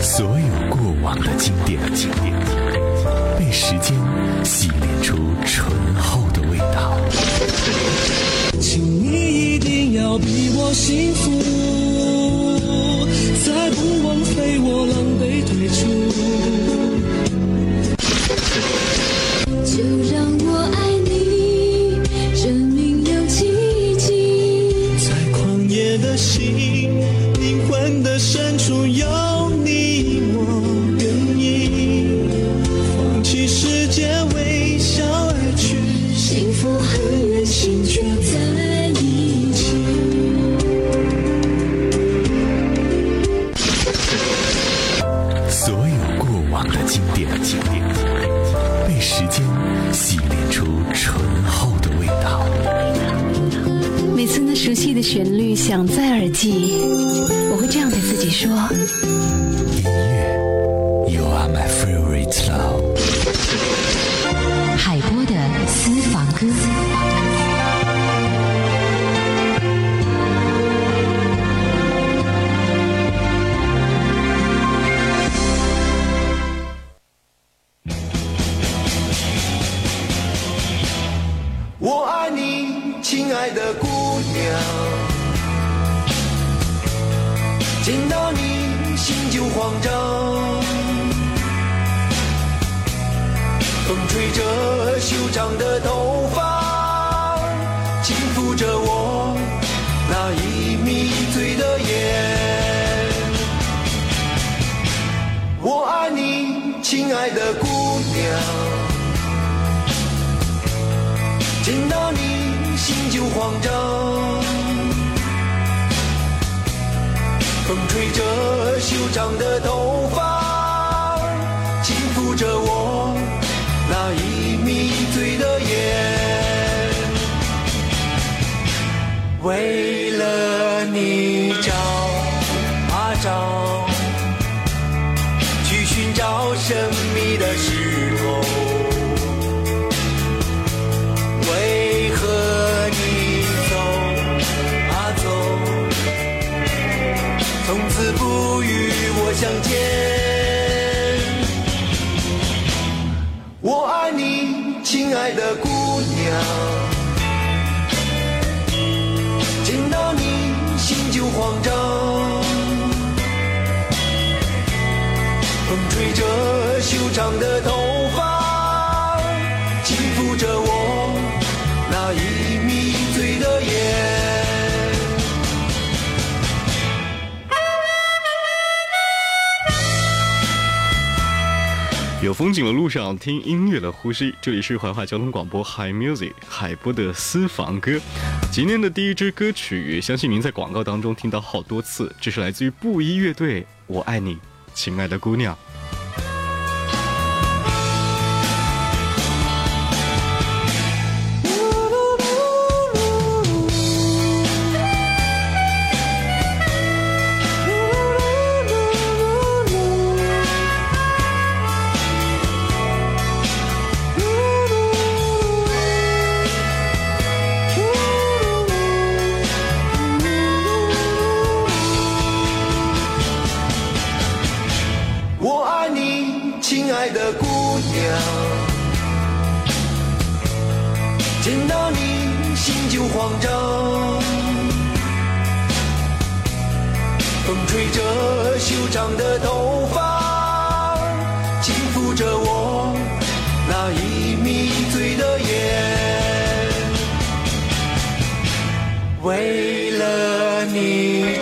所有过往的经典，被时间洗炼出醇厚的味道。请你一定要比我幸福，再不枉费我狼狈退出。此人，心却在慌张。风吹着修长的头发，轻抚着我那已迷醉的眼。我爱你，亲爱的姑娘。见到你心就慌张，风吹着修长的头发，轻抚着我那已迷醉的眼，为了你找啊找，去寻找神秘的石慌张。风吹着修长的头发，轻抚着我。那已迷醉的眼。有风景的路上，听音乐的呼吸。这里是怀化交通广播 Hi Music 海波的私房歌。今天的第一支歌曲，相信您在广告当中听到好多次，这是来自于布衣乐队《我爱你，亲爱的姑娘》。我爱你，亲爱的姑娘，见到你心就慌张。风吹着修长的头发，轻抚着我那已迷醉的眼。为了你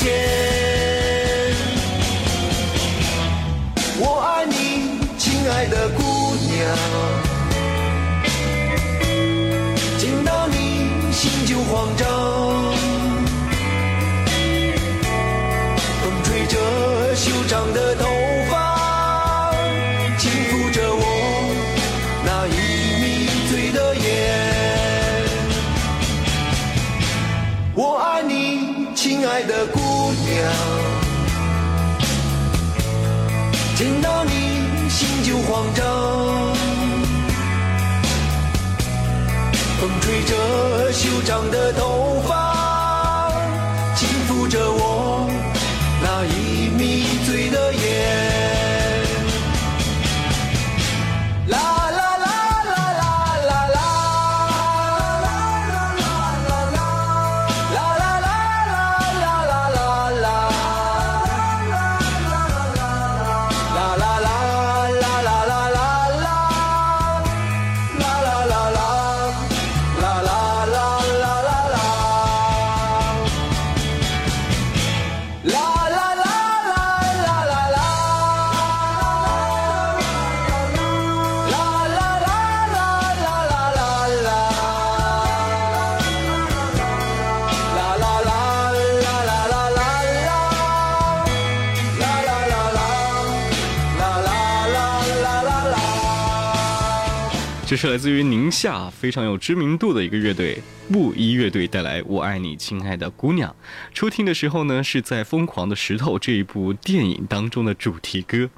见？我爱你，亲爱的姑娘，见到你心就慌张。风吹着修长的头发，轻抚着我那已迷醉的眼。我爱你，亲爱的你心就慌张。风吹着修长的头发，轻抚着我那已迷醉的眼。这是来自于宁夏非常有知名度的一个乐队布衣乐队带来《我爱你，亲爱的姑娘》。初听的时候呢，是在《疯狂的石头》这一部电影当中的主题歌。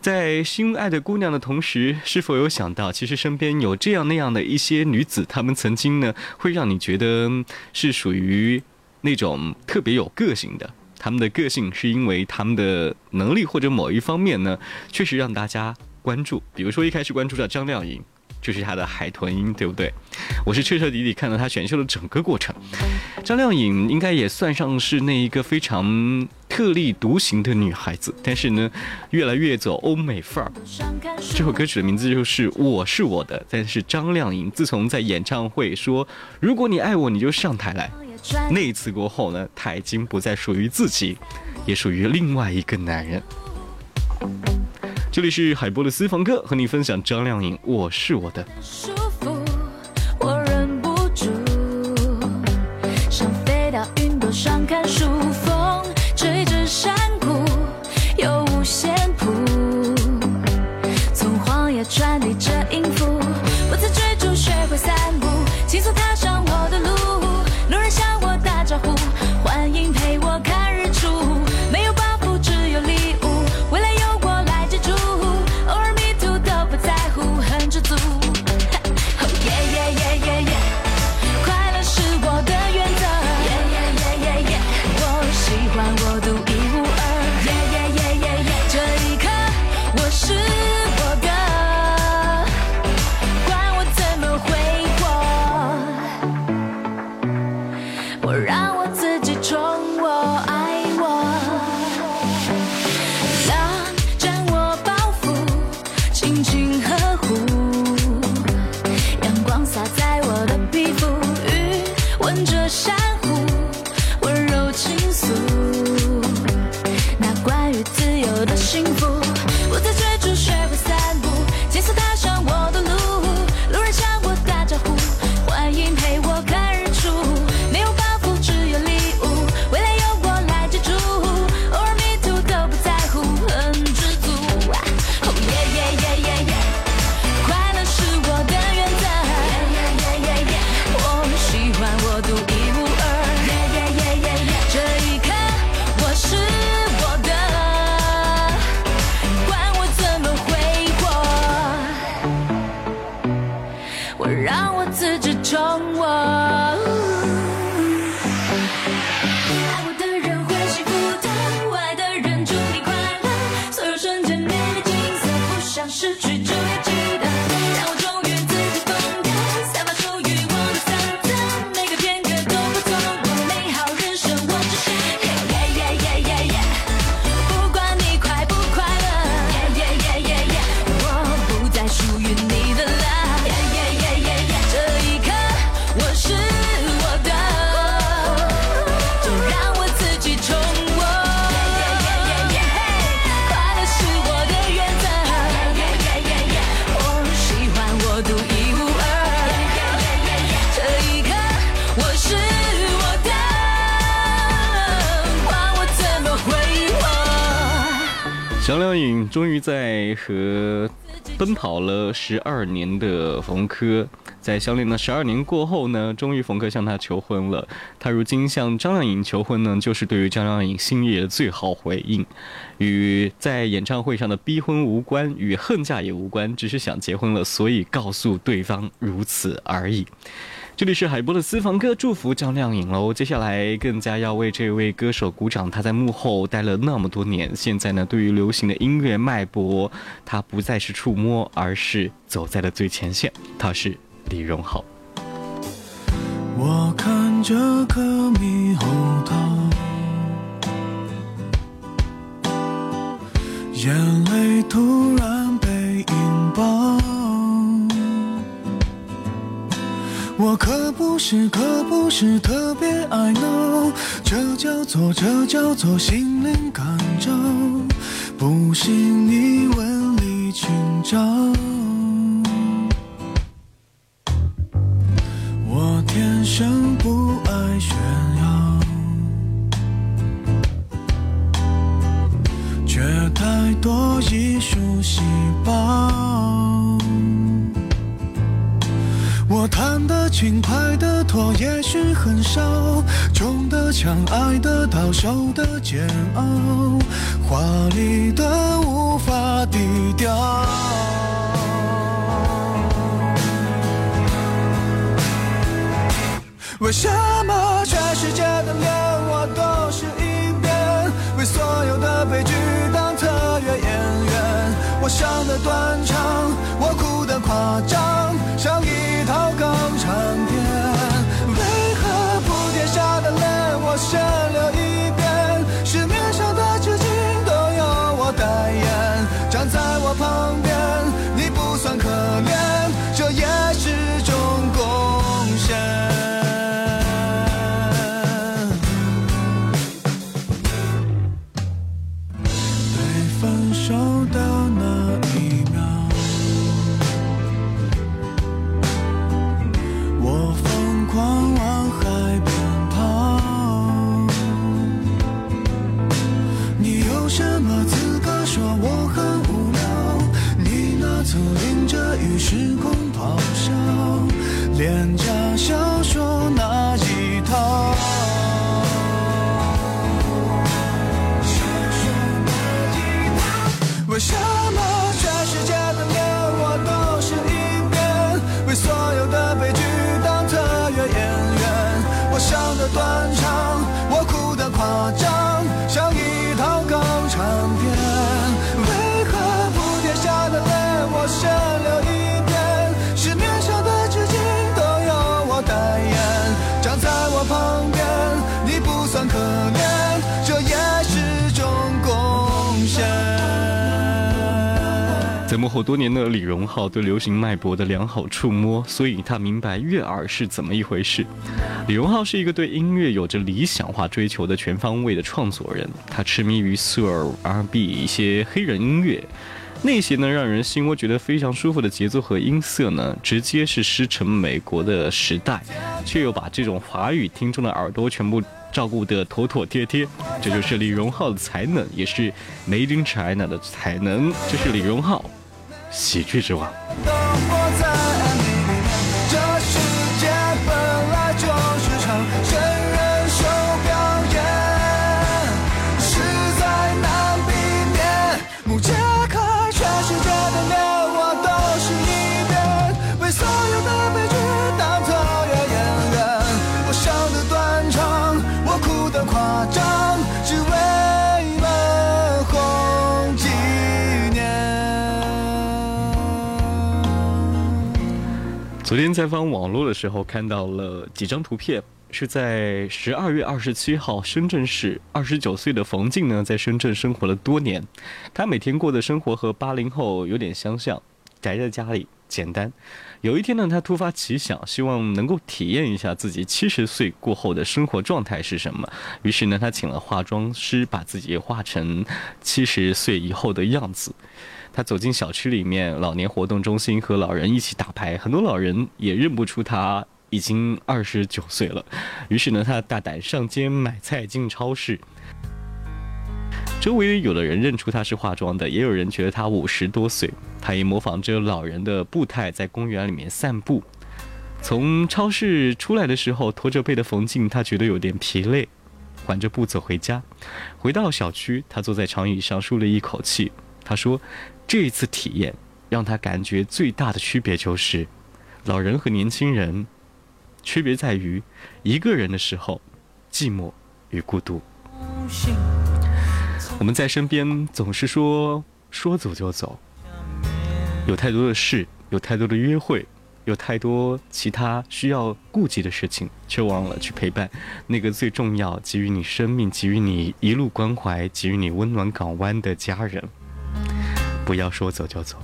在心爱的姑娘的同时，是否有想到，其实身边有这样那样的一些女子，她们曾经呢，会让你觉得是属于那种特别有个性的。她们的个性是因为她们的能力或者某一方面呢，确实让大家关注。比如说一开始关注到张靓颖，就是她的海豚音，对不对？我是彻彻底底看到她选秀的整个过程。张靓颖应该也算上是那一个非常特立独行的女孩子，但是呢，越来越走欧美范儿。这首歌曲的名字就是《我是我的》，但是张靓颖自从在演唱会说“如果你爱我，你就上台来”那一次过后呢，她已经不再属于自己，也属于另外一个男人。这里是海波的私房歌，和你分享张靓颖《我是我的》。终于在和奔跑了十二年的冯轲在相恋了十二年过后呢，终于冯轲向她求婚了。他如今向张靓颖求婚呢，就是对于张靓颖心意的最好回应，与在演唱会上的逼婚无关，与恨嫁也无关，只是想结婚了，所以告诉对方如此而已。这里是海波的私房歌，祝福张靓颖喽。接下来更加要为这位歌手鼓掌，他在幕后待了那么多年，现在呢，对于流行的音乐脉搏，他不再是触摸，而是走在了最前线。他是李荣浩。我看着颗猕猴桃，眼泪突然被引爆。我可不是，可不是特别爱闹，这叫做，这叫做心灵感召。不信你问李清照。中得枪，爱得到，受的煎熬，华丽的无法低调。为什么全世界的脸我都是一遍？为所有的悲剧当特约演员？我伤得断肠幕后多年的李荣浩对流行脉搏的良好触摸，所以他明白悦耳是怎么一回事。李荣浩是一个对音乐有着理想化追求的全方位的创作人，他痴迷于 soul、R&B 一些黑人音乐。那些呢，让人心窝觉得非常舒服的节奏和音色呢，直接是师承美国的时代，却又把这种华语听众的耳朵全部照顾得妥妥帖帖。这就是李荣浩的才能，也是 Made in China 的才能。这是李荣浩，喜剧之王。昨天在翻网络的时候，看到了几张图片，是在十二月二十七号，深圳市二十九岁的冯静呢，在深圳生活了多年，她每天过的生活和八零后有点相像，宅在家里，简单。有一天呢，她突发奇想，希望能够体验一下自己七十岁过后的生活状态是什么。于是呢，她请了化妆师，把自己画成七十岁以后的样子。他走进小区里面老年活动中心和老人一起打牌，很多老人也认不出他。已经二十九岁了，于是呢，他大胆上街买菜进超市。周围有的人认出他是化妆的，也有人觉得他五十多岁。他也模仿着老人的步态在公园里面散步。从超市出来的时候，驼着背的冯静，他觉得有点疲累，缓着步走回家。回到小区，他坐在长椅上舒了一口气，他说这一次体验让他感觉最大的区别就是老人和年轻人区别在于一个人的时候，寂寞与孤独。我们在身边总是说说走就走，有太多的事，有太多的约会，有太多其他需要顾及的事情，却忘了去陪伴那个最重要给予你生命，给予你一路关怀，给予你温暖港湾的家人。不要说走就走。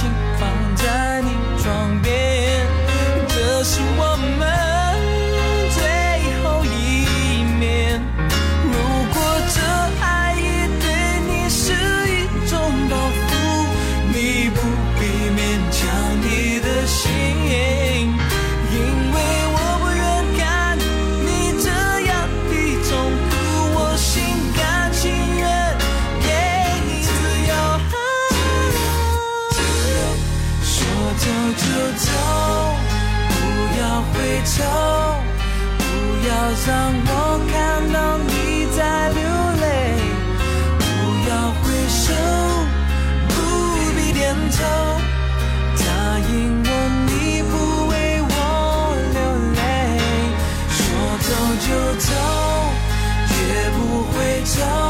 心让我看到你在流泪不要挥手不必点头答应我你不为我流泪说走就走绝不回头